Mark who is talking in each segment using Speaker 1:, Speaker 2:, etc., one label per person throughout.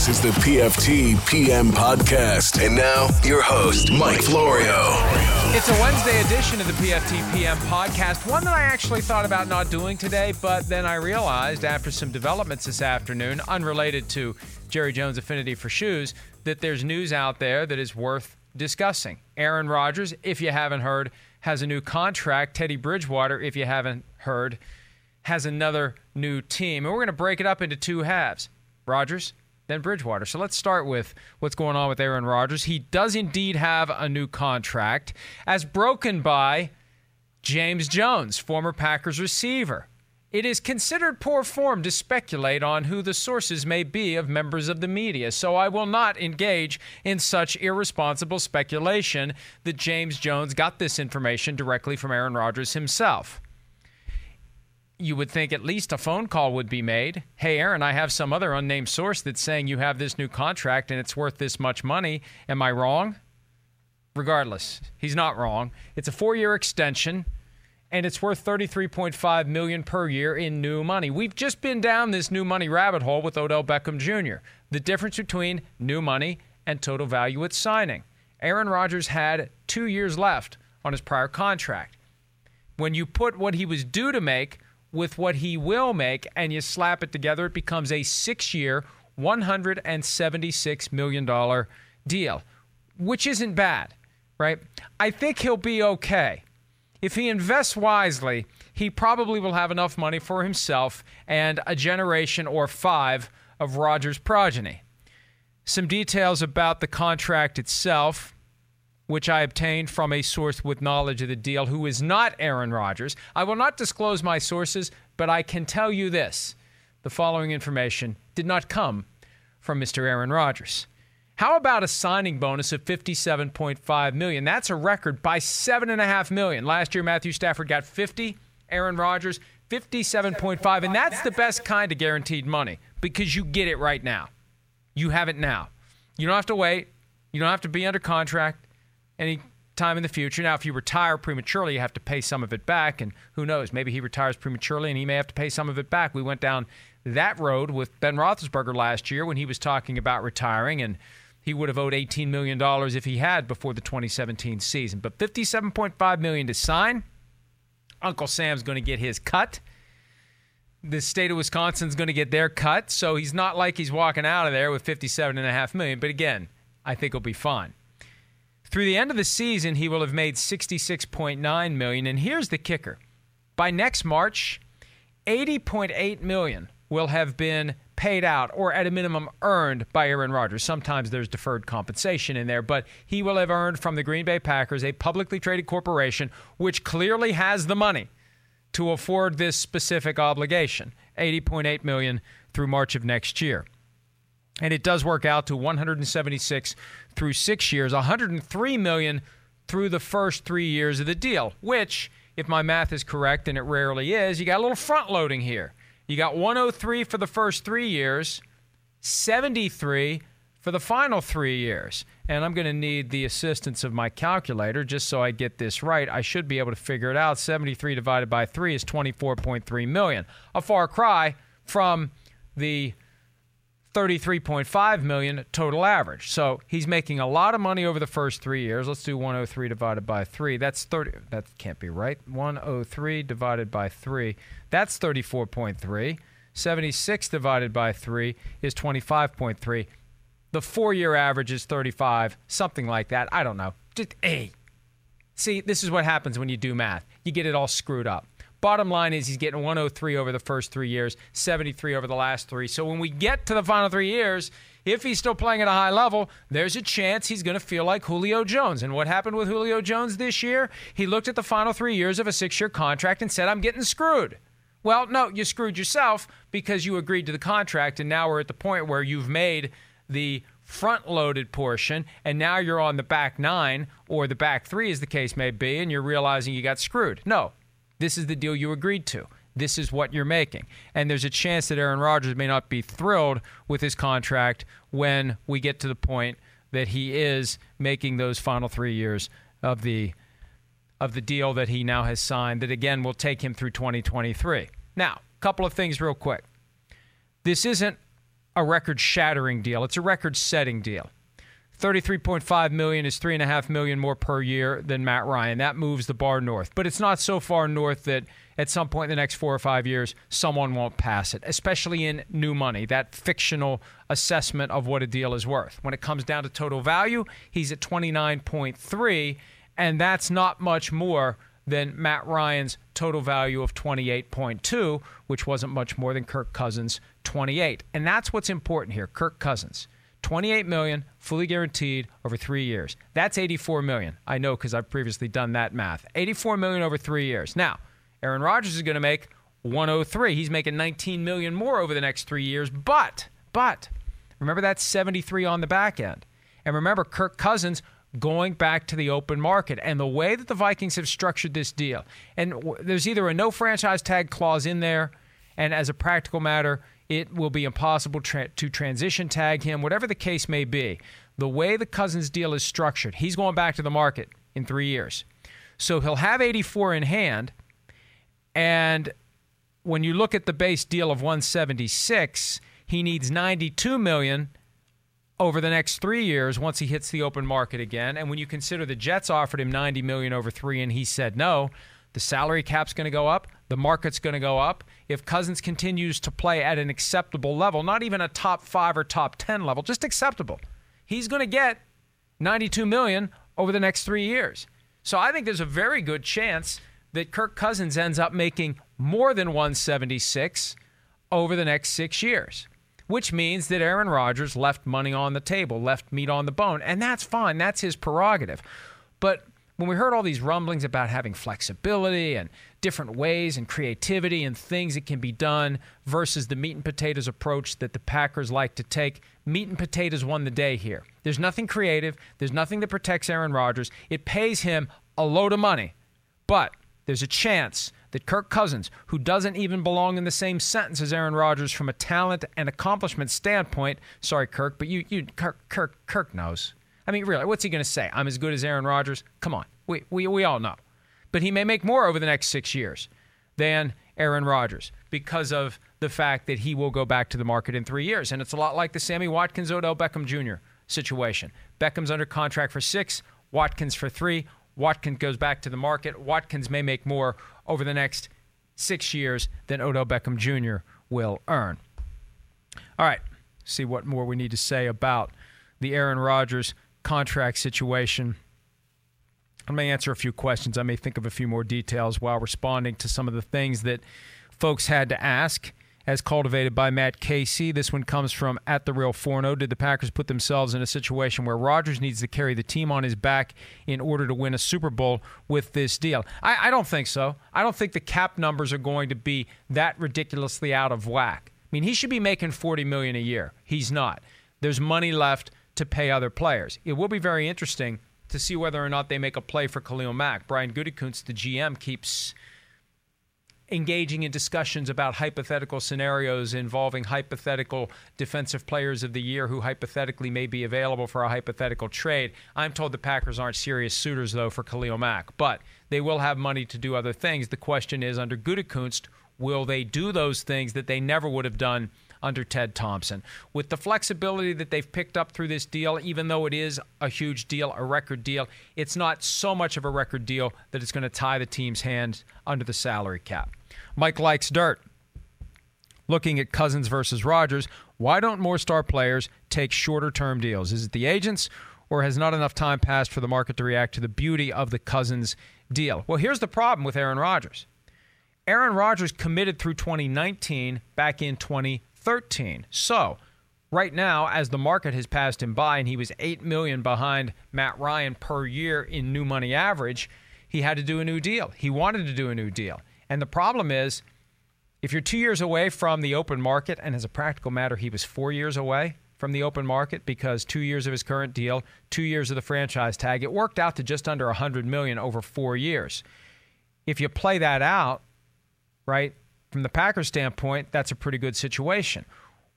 Speaker 1: This is the PFT PM podcast. And now, your host, Mike Florio.
Speaker 2: It's a Wednesday edition of the PFT PM podcast, one that I actually thought about not doing today, but then I realized after some developments this afternoon, unrelated to Jerry Jones' affinity for shoes, that there's news out there that is worth discussing. Aaron Rodgers, if you haven't heard, has a new contract. Teddy Bridgewater, if you haven't heard, has another new team. And we're going to break it up into two halves Rodgers, then Bridgewater. So let's start with what's going on with Aaron Rodgers. He does indeed have a new contract, as broken by James Jones, former Packers receiver. It is considered poor form to speculate on who the sources may be of members of the media, so I will not engage in such irresponsible speculation that James Jones got this information directly from Aaron Rodgers himself you would think at least a phone call would be made. Hey, Aaron, I have some other unnamed source that's saying you have this new contract and it's worth this much money. Am I wrong? Regardless, he's not wrong. It's a four-year extension, and it's worth 33.5 million per year in new money. We've just been down this new money rabbit hole with Odell Beckham Jr. The difference between new money and total value at signing. Aaron Rodgers had two years left on his prior contract. When you put what he was due to make with what he will make and you slap it together, it becomes a six year, $176 million deal, which isn't bad, right? I think he'll be okay. If he invests wisely, he probably will have enough money for himself and a generation or five of Rodgers' progeny. Some details about the contract itself which I obtained from a source with knowledge of the deal who is not Aaron Rodgers. I will not disclose my sources, but I can tell you this. The following information did not come from Mr. Aaron Rodgers. How about a signing bonus of 57.5 million? That's a record by 7.5 million. Last year, Matthew Stafford got 50, Aaron Rodgers 57.5, and that's the best kind of guaranteed money because you get it right now. You have it now. You don't have to wait. You don't have to be under contract any time in the future. Now, if you retire prematurely, you have to pay some of it back, and who knows? Maybe he retires prematurely and he may have to pay some of it back. We went down that road with Ben Roethlisberger last year when he was talking about retiring, and he would have owed $18 million if he had before the 2017 season. But 57.5 million to sign. Uncle Sam's going to get his cut. The state of Wisconsin's going to get their cut, so he's not like he's walking out of there with 57.5 million. But again, I think he'll be fine. Through the end of the season, he will have made 66.9 million. And here's the kicker: by next March, 80.8 million will have been paid out, or at a minimum earned by Aaron Rodgers. Sometimes there's deferred compensation in there, but he will have earned from the Green Bay Packers, a publicly traded corporation, which clearly has the money to afford this specific obligation, 80.8 million through March of next year. And it does work out to 176 through 6 years, 103 million through the first 3 years of the deal, which if my math is correct and it rarely is, you got a little front loading here. You got 103 for the first 3 years, 73 for the final 3 years. And I'm going to need the assistance of my calculator just so I get this right. I should be able to figure it out. 73 divided by 3 is 24.3 million. A far cry from the 33.5 million total average. So he's making a lot of money over the first 3 years. Let's do 103 divided by 3. That's 30 that can't be right. 103 divided by 3. That's 34.3. 76 divided by 3 is 25.3. The 4-year average is 35, something like that. I don't know. Just hey. See, this is what happens when you do math. You get it all screwed up. Bottom line is he's getting 103 over the first three years, 73 over the last three. So when we get to the final three years, if he's still playing at a high level, there's a chance he's going to feel like Julio Jones. And what happened with Julio Jones this year? He looked at the final three years of a six year contract and said, I'm getting screwed. Well, no, you screwed yourself because you agreed to the contract, and now we're at the point where you've made the front loaded portion, and now you're on the back nine or the back three, as the case may be, and you're realizing you got screwed. No, this is the deal you agreed to. This is what you're making. And there's a chance that Aaron Rodgers may not be thrilled with his contract when we get to the point that he is making those final three years of the of the deal that he now has signed that again will take him through 2023. Now, a couple of things real quick. This isn't a record-shattering deal; it's a record-setting deal. 33.5 million is 3.5 million more per year than Matt Ryan. That moves the bar north. But it's not so far north that at some point in the next four or five years, someone won't pass it, especially in new money, that fictional assessment of what a deal is worth. When it comes down to total value, he's at 29.3, and that's not much more than Matt Ryan's total value of 28.2, which wasn't much more than Kirk Cousins' 28. And that's what's important here. Kirk Cousins 28 million fully guaranteed over 3 years. That's 84 million. I know cuz I've previously done that math. 84 million over 3 years. Now, Aaron Rodgers is going to make 103. He's making 19 million more over the next 3 years, but but remember that's 73 on the back end. And remember Kirk Cousins going back to the open market and the way that the Vikings have structured this deal. And there's either a no franchise tag clause in there and as a practical matter, it will be impossible tra- to transition tag him, whatever the case may be. The way the Cousins deal is structured, he's going back to the market in three years. So he'll have 84 in hand. And when you look at the base deal of 176, he needs 92 million over the next three years once he hits the open market again. And when you consider the Jets offered him 90 million over three and he said no, the salary cap's going to go up, the market's going to go up. If Cousins continues to play at an acceptable level, not even a top five or top 10 level, just acceptable, he's going to get 92 million over the next three years. So I think there's a very good chance that Kirk Cousins ends up making more than 176 over the next six years, which means that Aaron Rodgers left money on the table, left meat on the bone, and that's fine. That's his prerogative. But when we heard all these rumblings about having flexibility and different ways and creativity and things that can be done versus the meat and potatoes approach that the Packers like to take, meat and potatoes won the day here. There's nothing creative, there's nothing that protects Aaron Rodgers. It pays him a load of money, but there's a chance that Kirk Cousins, who doesn't even belong in the same sentence as Aaron Rodgers from a talent and accomplishment standpoint, sorry, Kirk, but you, you Kirk, Kirk, Kirk knows. I mean, really, what's he going to say? I'm as good as Aaron Rodgers? Come on. We, we, we all know. But he may make more over the next six years than Aaron Rodgers because of the fact that he will go back to the market in three years. And it's a lot like the Sammy Watkins Odell Beckham Jr. situation. Beckham's under contract for six, Watkins for three. Watkins goes back to the market. Watkins may make more over the next six years than Odell Beckham Jr. will earn. All right, see what more we need to say about the Aaron Rodgers contract situation. I may answer a few questions. I may think of a few more details while responding to some of the things that folks had to ask. As cultivated by Matt Casey, this one comes from at the real Forno. Did the Packers put themselves in a situation where Rodgers needs to carry the team on his back in order to win a Super Bowl with this deal? I, I don't think so. I don't think the cap numbers are going to be that ridiculously out of whack. I mean, he should be making 40 million a year. He's not. There's money left to pay other players. It will be very interesting to see whether or not they make a play for Khalil Mack. Brian Gutekunst, the GM, keeps engaging in discussions about hypothetical scenarios involving hypothetical defensive players of the year who hypothetically may be available for a hypothetical trade. I'm told the Packers aren't serious suitors, though, for Khalil Mack, but they will have money to do other things. The question is, under Gutekunst, will they do those things that they never would have done under Ted Thompson. With the flexibility that they've picked up through this deal, even though it is a huge deal, a record deal, it's not so much of a record deal that it's going to tie the team's hands under the salary cap. Mike likes dirt. Looking at Cousins versus Rodgers, why don't more star players take shorter term deals? Is it the agents or has not enough time passed for the market to react to the beauty of the Cousins deal? Well, here's the problem with Aaron Rodgers. Aaron Rodgers committed through 2019 back in 2013. So, right now as the market has passed him by and he was 8 million behind Matt Ryan per year in new money average, he had to do a new deal. He wanted to do a new deal. And the problem is If you're two years away from the open market, and as a practical matter, he was four years away from the open market because two years of his current deal, two years of the franchise tag, it worked out to just under 100 million over four years. If you play that out, right, from the Packers standpoint, that's a pretty good situation.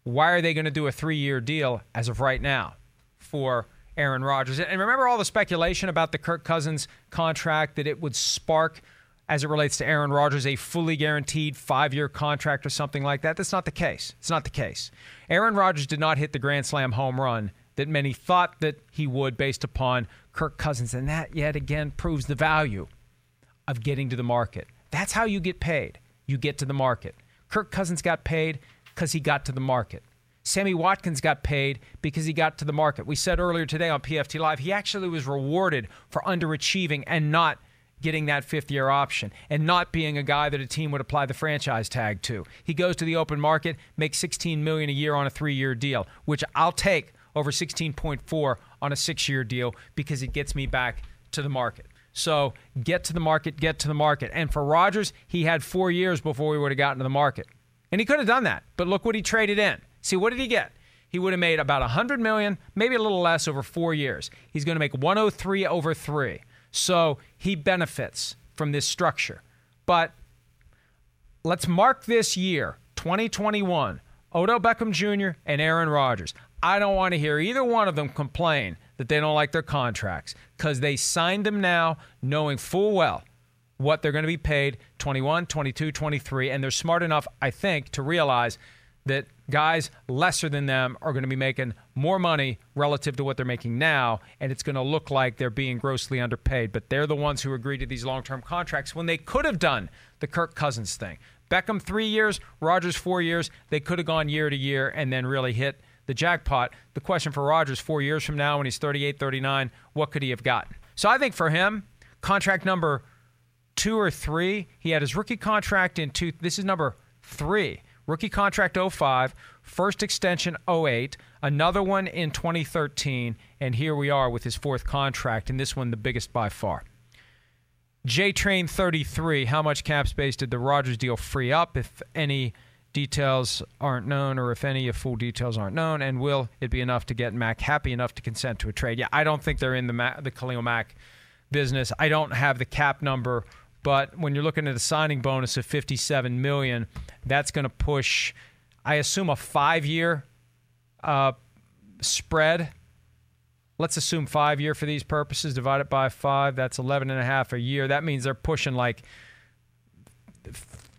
Speaker 2: Why are they going to do a three-year deal as of right now for Aaron Rodgers? And remember all the speculation about the Kirk Cousins contract that it would spark as it relates to Aaron Rodgers, a fully guaranteed five year contract or something like that. That's not the case. It's not the case. Aaron Rodgers did not hit the Grand Slam home run that many thought that he would based upon Kirk Cousins. And that, yet again, proves the value of getting to the market. That's how you get paid. You get to the market. Kirk Cousins got paid because he got to the market. Sammy Watkins got paid because he got to the market. We said earlier today on PFT Live, he actually was rewarded for underachieving and not getting that fifth year option and not being a guy that a team would apply the franchise tag to. He goes to the open market, makes 16 million a year on a 3-year deal, which I'll take over 16.4 on a 6-year deal because it gets me back to the market. So, get to the market, get to the market. And for Rodgers, he had 4 years before we would have gotten to the market. And he could have done that. But look what he traded in. See, what did he get? He would have made about 100 million, maybe a little less over 4 years. He's going to make 103 over 3. So he benefits from this structure. But let's mark this year, 2021, Odell Beckham Jr. and Aaron Rodgers. I don't want to hear either one of them complain that they don't like their contracts because they signed them now knowing full well what they're going to be paid 21, 22, 23. And they're smart enough, I think, to realize that guys lesser than them are going to be making more money relative to what they're making now, and it's going to look like they're being grossly underpaid. But they're the ones who agreed to these long term contracts when they could have done the Kirk Cousins thing. Beckham, three years, Rodgers, four years. They could have gone year to year and then really hit the jackpot. The question for Rodgers, four years from now, when he's 38, 39, what could he have gotten? So I think for him, contract number two or three, he had his rookie contract in two. This is number three Rookie contract 05, first extension 08, another one in 2013, and here we are with his fourth contract, and this one the biggest by far. J Train 33, how much cap space did the Rodgers deal free up, if any details aren't known, or if any of full details aren't known, and will it be enough to get Mack happy enough to consent to a trade? Yeah, I don't think they're in the the Khalil Mack business. I don't have the cap number but when you're looking at a signing bonus of 57 million, that's going to push, I assume, a five-year uh, spread. Let's assume five year for these purposes. Divide it by five. That's 11 and a half a year. That means they're pushing like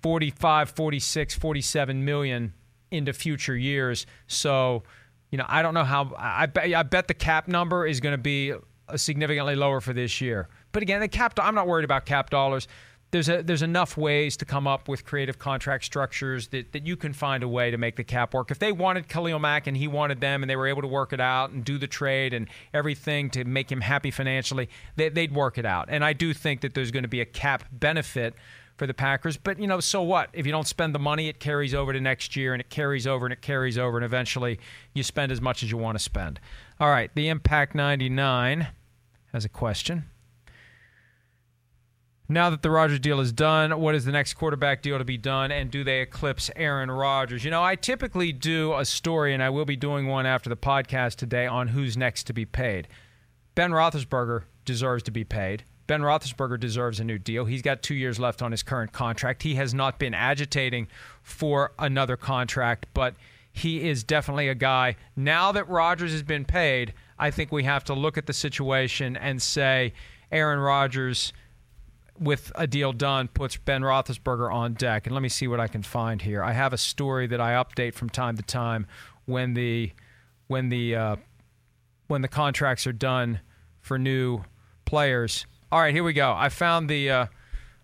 Speaker 2: 45, 46, 47 million into future years. So, you know, I don't know how. I bet, I bet the cap number is going to be significantly lower for this year. But again, the cap. I'm not worried about cap dollars. There's a, there's enough ways to come up with creative contract structures that, that you can find a way to make the cap work. If they wanted Khalil Mack and he wanted them and they were able to work it out and do the trade and everything to make him happy financially, they, they'd work it out. And I do think that there's going to be a cap benefit for the Packers. But, you know, so what? If you don't spend the money, it carries over to next year and it carries over and it carries over, and eventually you spend as much as you want to spend. All right, the Impact 99 has a question. Now that the Rodgers deal is done, what is the next quarterback deal to be done, and do they eclipse Aaron Rodgers? You know, I typically do a story, and I will be doing one after the podcast today on who's next to be paid. Ben Roethlisberger deserves to be paid. Ben Roethlisberger deserves a new deal. He's got two years left on his current contract. He has not been agitating for another contract, but he is definitely a guy. Now that Rodgers has been paid, I think we have to look at the situation and say Aaron Rodgers – with a deal done puts Ben Roethlisberger on deck. And let me see what I can find here. I have a story that I update from time to time when the when the uh, when the contracts are done for new players. All right, here we go. I found the uh,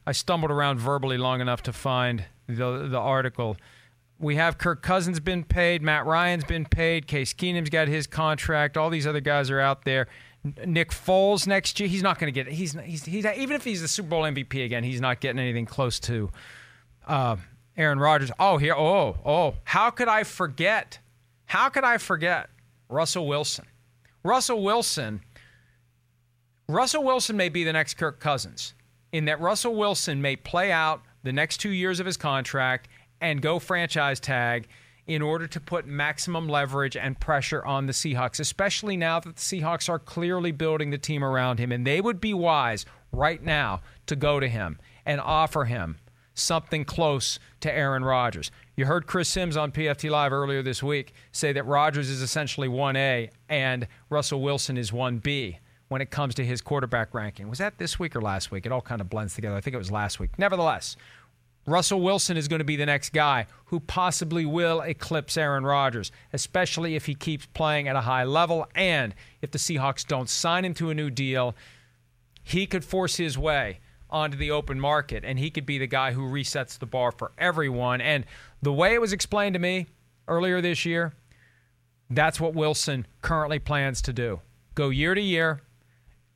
Speaker 2: I stumbled around verbally long enough to find the the article. We have Kirk Cousins been paid, Matt Ryan's been paid, Case Keenum's got his contract. All these other guys are out there. Nick Foles next year. He's not going to get. He's, he's he's even if he's the Super Bowl MVP again, he's not getting anything close to uh, Aaron Rodgers. Oh, here. Oh, oh. How could I forget? How could I forget Russell Wilson? Russell Wilson. Russell Wilson may be the next Kirk Cousins in that Russell Wilson may play out the next two years of his contract and go franchise tag in order to put maximum leverage and pressure on the Seahawks, especially now that the Seahawks are clearly building the team around him. And they would be wise right now to go to him and offer him something close to Aaron Rodgers. You heard Chris Sims on PFT Live earlier this week say that Rodgers is essentially 1A and Russell Wilson is 1B when it comes to his quarterback ranking. Was that this week or last week? It all kind of blends together. I think it was last week. Nevertheless, Russell Wilson is going to be the next guy who possibly will eclipse Aaron Rodgers, especially if he keeps playing at a high level and if the Seahawks don't sign him to a new deal. He could force his way onto the open market and he could be the guy who resets the bar for everyone. And the way it was explained to me earlier this year, that's what Wilson currently plans to do. Go year to year,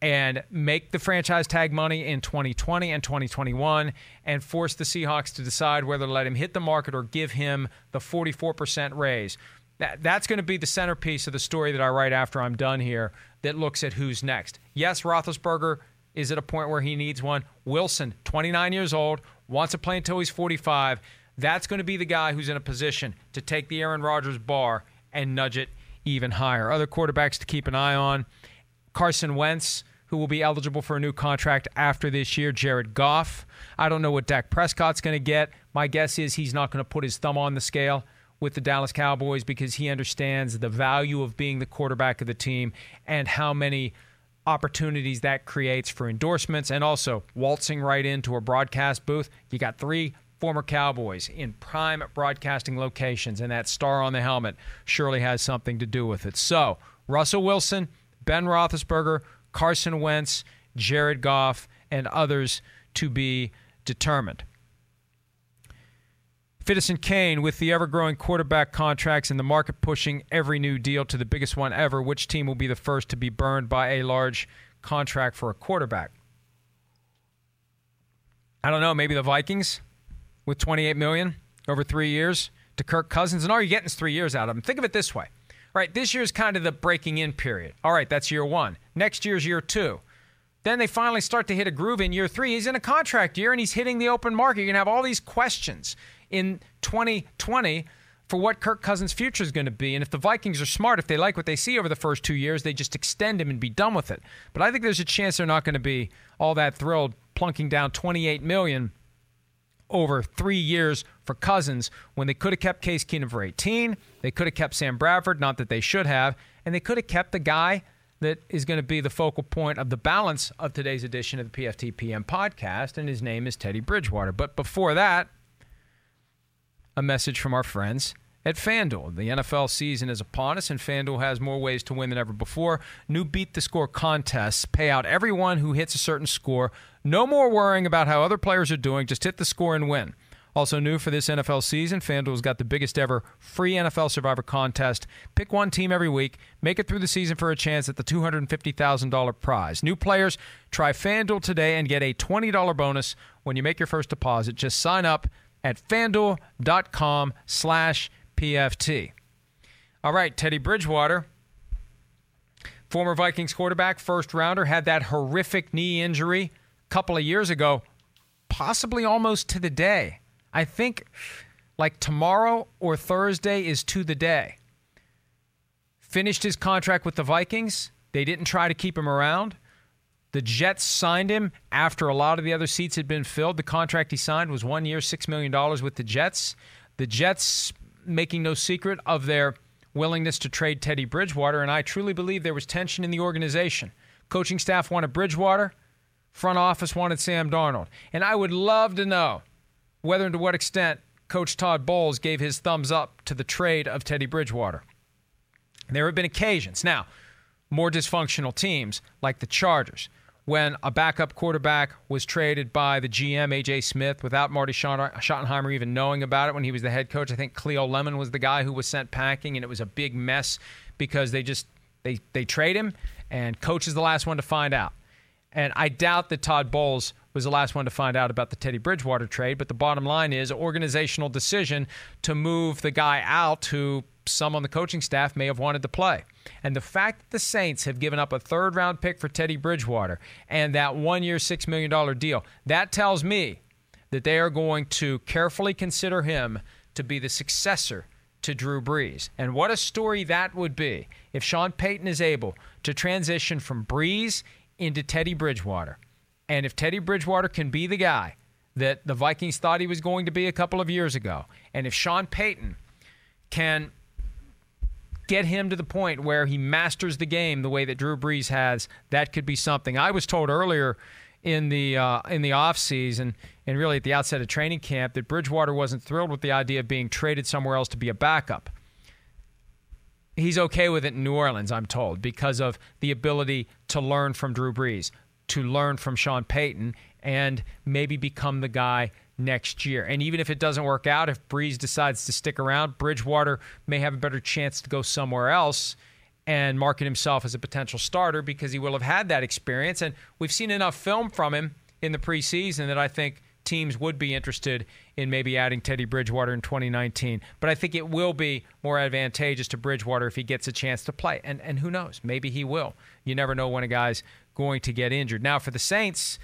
Speaker 2: and make the franchise tag money in 2020 and 2021 and force the Seahawks to decide whether to let him hit the market or give him the 44% raise. That, that's going to be the centerpiece of the story that I write after I'm done here that looks at who's next. Yes, Roethlisberger is at a point where he needs one. Wilson, 29 years old, wants to play until he's 45. That's going to be the guy who's in a position to take the Aaron Rodgers bar and nudge it even higher. Other quarterbacks to keep an eye on Carson Wentz who will be eligible for a new contract after this year, Jared Goff. I don't know what Dak Prescott's going to get. My guess is he's not going to put his thumb on the scale with the Dallas Cowboys because he understands the value of being the quarterback of the team and how many opportunities that creates for endorsements and also waltzing right into a broadcast booth. You got three former Cowboys in prime broadcasting locations, and that star on the helmet surely has something to do with it. So, Russell Wilson, Ben Roethlisberger, Carson Wentz, Jared Goff, and others to be determined. Citizen Kane, with the ever growing quarterback contracts and the market pushing every new deal to the biggest one ever, which team will be the first to be burned by a large contract for a quarterback? I don't know, maybe the Vikings with 28 million over 3 years to Kirk Cousins and all you're getting is 3 years out of him. Think of it this way right, this year's kind of the breaking in period. All right, that's year one. Next year's year two. Then they finally start to hit a groove in year three. He's in a contract year and he's hitting the open market. You're going to have all these questions in 2020 for what Kirk Cousins' future is going to be. And if the Vikings are smart, if they like what they see over the first two years, they just extend him and be done with it. But I think there's a chance they're not going to be all that thrilled plunking down 28 million over three years for Cousins when they could have kept Case Keenum for 18. They could have kept Sam Bradford, not that they should have, and they could have kept the guy that is going to be the focal point of the balance of today's edition of the PFTPM podcast, and his name is Teddy Bridgewater. But before that, a message from our friends at FanDuel. The NFL season is upon us, and FanDuel has more ways to win than ever before. New Beat the Score contests pay out everyone who hits a certain score. No more worrying about how other players are doing, just hit the score and win. Also new for this NFL season, FanDuel's got the biggest ever free NFL Survivor contest. Pick one team every week, make it through the season for a chance at the $250,000 prize. New players, try FanDuel today and get a $20 bonus when you make your first deposit. Just sign up at fanduel.com slash PFT. All right, Teddy Bridgewater, former Vikings quarterback, first rounder, had that horrific knee injury a couple of years ago, possibly almost to the day. I think like tomorrow or Thursday is to the day. Finished his contract with the Vikings. They didn't try to keep him around. The Jets signed him after a lot of the other seats had been filled. The contract he signed was one year, $6 million with the Jets. The Jets making no secret of their willingness to trade Teddy Bridgewater, and I truly believe there was tension in the organization. Coaching staff wanted Bridgewater, front office wanted Sam Darnold. And I would love to know whether and to what extent Coach Todd Bowles gave his thumbs up to the trade of Teddy Bridgewater. There have been occasions. Now, more dysfunctional teams like the Chargers when a backup quarterback was traded by the GM, A.J. Smith, without Marty Schottenheimer even knowing about it when he was the head coach. I think Cleo Lemon was the guy who was sent packing, and it was a big mess because they just they, they trade him, and coach is the last one to find out. And I doubt that Todd Bowles was the last one to find out about the Teddy Bridgewater trade. But the bottom line is organizational decision to move the guy out who some on the coaching staff may have wanted to play. And the fact that the Saints have given up a third round pick for Teddy Bridgewater and that one year, $6 million deal, that tells me that they are going to carefully consider him to be the successor to Drew Brees. And what a story that would be if Sean Payton is able to transition from Brees into Teddy Bridgewater. And if Teddy Bridgewater can be the guy that the Vikings thought he was going to be a couple of years ago, and if Sean Payton can get him to the point where he masters the game the way that Drew Brees has, that could be something. I was told earlier in the uh, in the off season and really at the outset of training camp that Bridgewater wasn't thrilled with the idea of being traded somewhere else to be a backup. He's okay with it in New Orleans, I'm told, because of the ability to learn from Drew Brees, to learn from Sean Payton, and maybe become the guy next year. And even if it doesn't work out, if Brees decides to stick around, Bridgewater may have a better chance to go somewhere else and market himself as a potential starter because he will have had that experience. And we've seen enough film from him in the preseason that I think teams would be interested in maybe adding Teddy Bridgewater in 2019. But I think it will be more advantageous to Bridgewater if he gets a chance to play. And and who knows? Maybe he will. You never know when a guy's going to get injured. Now for the Saints,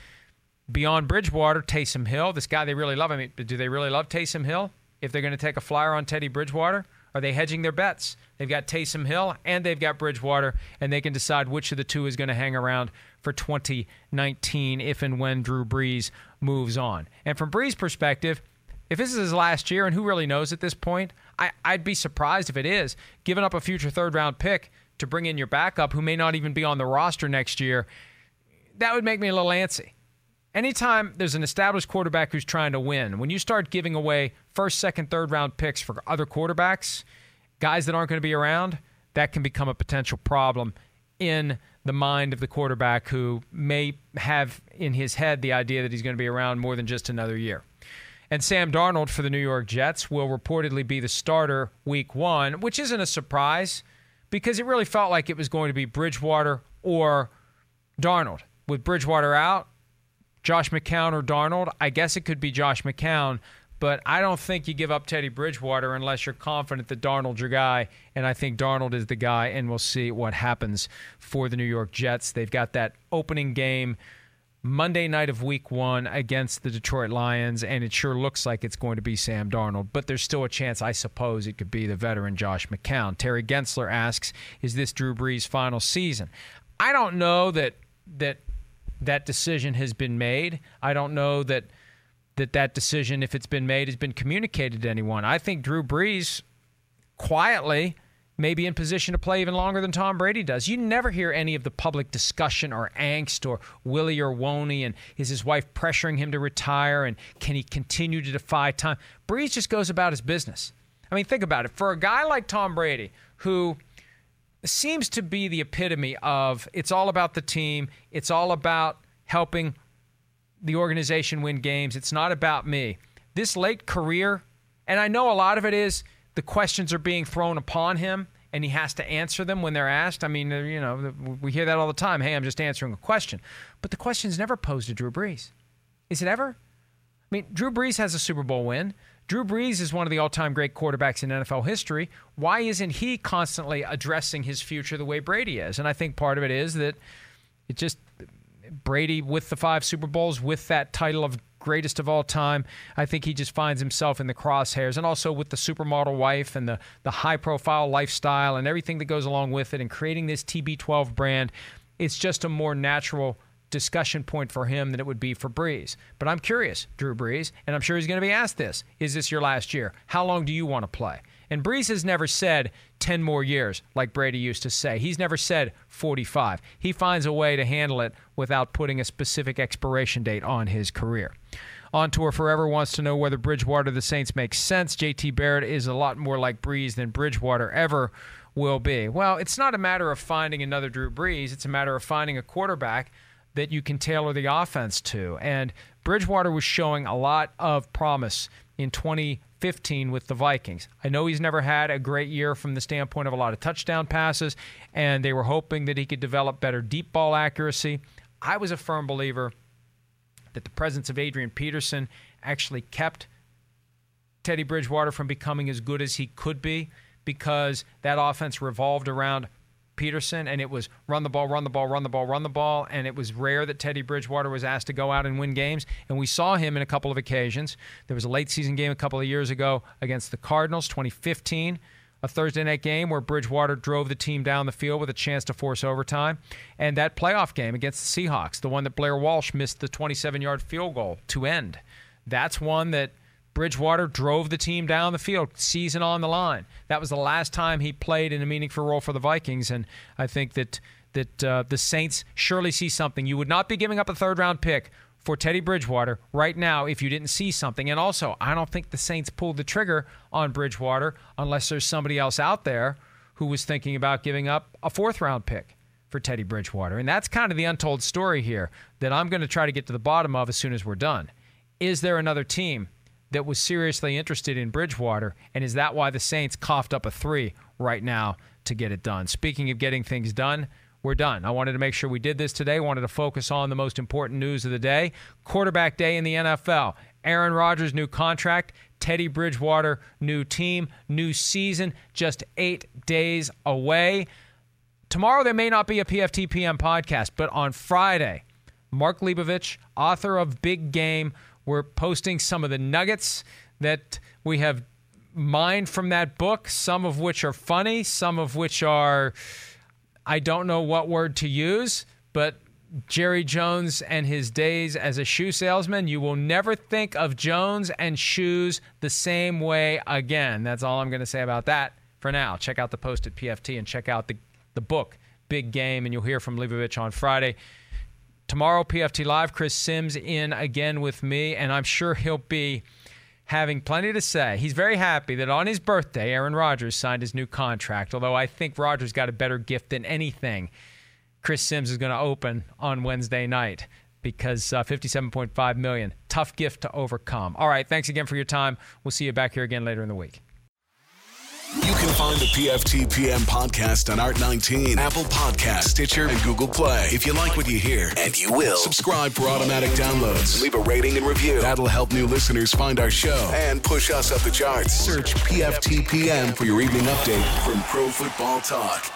Speaker 2: beyond Bridgewater, Taysom Hill, this guy they really love. I mean, do they really love Taysom Hill? If they're going to take a flyer on Teddy Bridgewater, are they hedging their bets? They've got Taysom Hill and they've got Bridgewater, and they can decide which of the two is going to hang around for 2019 if and when Drew Brees moves on. And from Brees' perspective, if this is his last year, and who really knows at this point, I, I'd be surprised if it is. Giving up a future third round pick to bring in your backup who may not even be on the roster next year, that would make me a little antsy. Anytime there's an established quarterback who's trying to win, when you start giving away first, second, third round picks for other quarterbacks, guys that aren't going to be around, that can become a potential problem in the mind of the quarterback who may have in his head the idea that he's going to be around more than just another year. And Sam Darnold for the New York Jets will reportedly be the starter week one, which isn't a surprise because it really felt like it was going to be Bridgewater or Darnold. With Bridgewater out, Josh McCown or Darnold, I guess it could be Josh McCown, but I don't think you give up Teddy Bridgewater unless you're confident that Darnold's your guy. And I think Darnold is the guy, and we'll see what happens for the New York Jets. They've got that opening game Monday night of week one against the Detroit Lions, and it sure looks like it's going to be Sam Darnold. But there's still a chance, I suppose, it could be the veteran Josh McCown. Terry Gensler asks, Is this Drew Brees' final season? I don't know that that that decision has been made. I don't know that that that decision, if it's been made, has been communicated to anyone. I think Drew Brees quietly may be in position to play even longer than Tom Brady does. You never hear any of the public discussion or angst or Willie or Woney and is his wife pressuring him to retire and can he continue to defy time? Brees just goes about his business. I mean, think about it. For a guy like Tom Brady, who seems to be the epitome of it's all about the team, it's all about helping the organization win games, it's not about me. This late career, and I know a lot of it is the questions are being thrown upon him and he has to answer them when they're asked. I mean, uh, you know, we hear that all the time. Hey, I'm just answering a question. But the question's never posed to Drew Brees. Is it ever? I mean, Drew Brees has a Super Bowl win. Drew Brees is one of the all time great quarterbacks in NFL history. Why isn't he constantly addressing his future the way Brady is? And I think part of it is that it just, Brady with the five Super Bowls, with that title of greatest of all time, I think he just finds himself in the crosshairs. And also with the supermodel wife and the, the high profile lifestyle and everything that goes along with it and creating this TB12 brand, it's just a more natural discussion point for him than it would be for Brees. But I'm curious, Drew Brees, and I'm sure he's going to be asked this Is this your last year? How long do you want to play? And Brees has never said 10 more years like Brady used to say. He's never said 45. He finds a way to handle it without putting a specific expiration date on his career. On Tour Forever wants to know whether Bridgewater the Saints makes sense. JT Barrett is a lot more like Brees than Bridgewater ever will be. Well, it's not a matter of finding another Drew Brees, it's a matter of finding a quarterback that you can tailor the offense to. And Bridgewater was showing a lot of promise in 2015 with the Vikings. I know he's never had a great year from the standpoint of a lot of touchdown passes, and they were hoping that he could develop better deep ball accuracy. I was a firm believer that the presence of Adrian Peterson actually kept Teddy Bridgewater from becoming as good as he could be because that offense revolved around Peterson, and it was run the ball, run the ball, run the ball, run the ball. And it was rare that Teddy Bridgewater was asked to go out and win games. And we saw him in a couple of occasions. There was a late season game a couple of years ago against the Cardinals, 2015 a Thursday night game where Bridgewater drove the team down the field with a chance to force overtime. And that playoff game against the Seahawks, the one that Blair Walsh missed the 27 yard field goal to end. That's one that Bridgewater drove the team down the field, season on the line. That was the last time he played in a meaningful role for the Vikings, and I think that that uh, the Saints surely see something. You would not be giving up a third round pick for Teddy Bridgewater right now if you didn't see something. And also, I don't think the Saints pulled the trigger on Bridgewater unless there's somebody else out there who was thinking about giving up a fourth round pick for Teddy Bridgewater. And that's kind of the untold story here that I'm going to try to get to the bottom of as soon as we're done. Is there another team that was seriously interested in Bridgewater? And is that why the Saints coughed up a three right now to get it done? Speaking of getting things done, we're done. I wanted to make sure we did this today. Wanted to focus on the most important news of the day quarterback day in the NFL. Aaron Rodgers' new contract, Teddy Bridgewater, new team, new season, just eight days away. Tomorrow, there may not be a PFTPM podcast, but on Friday, Mark Leibovich, author of Big Game, we're posting some of the nuggets that we have mined from that book, some of which are funny, some of which are, I don't know what word to use, but Jerry Jones and his days as a shoe salesman, you will never think of Jones and shoes the same way again. That's all I'm going to say about that for now. Check out the post at PFT and check out the, the book, Big Game, and you'll hear from Leibovich on Friday. Tomorrow, PFT Live, Chris Sims in again with me, and I'm sure he'll be having plenty to say. He's very happy that on his birthday, Aaron Rodgers signed his new contract, although I think Rodgers got a better gift than anything Chris Sims is going to open on Wednesday night because uh, 57.5 million tough gift to overcome. All right, thanks again for your time. We'll see you back here again later in the week.
Speaker 1: You can find the PFT PM podcast on Art19, Apple Podcast, Stitcher, and Google Play. If you like what you hear, and you will, subscribe for automatic downloads. Leave a rating and review. That'll help new listeners find our show and push us up the charts. Search PFT PM for your evening update from Pro Football Talk.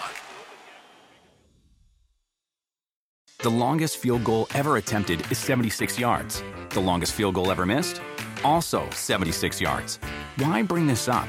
Speaker 3: The longest field goal ever attempted is 76 yards. The longest field goal ever missed? Also 76 yards. Why bring this up?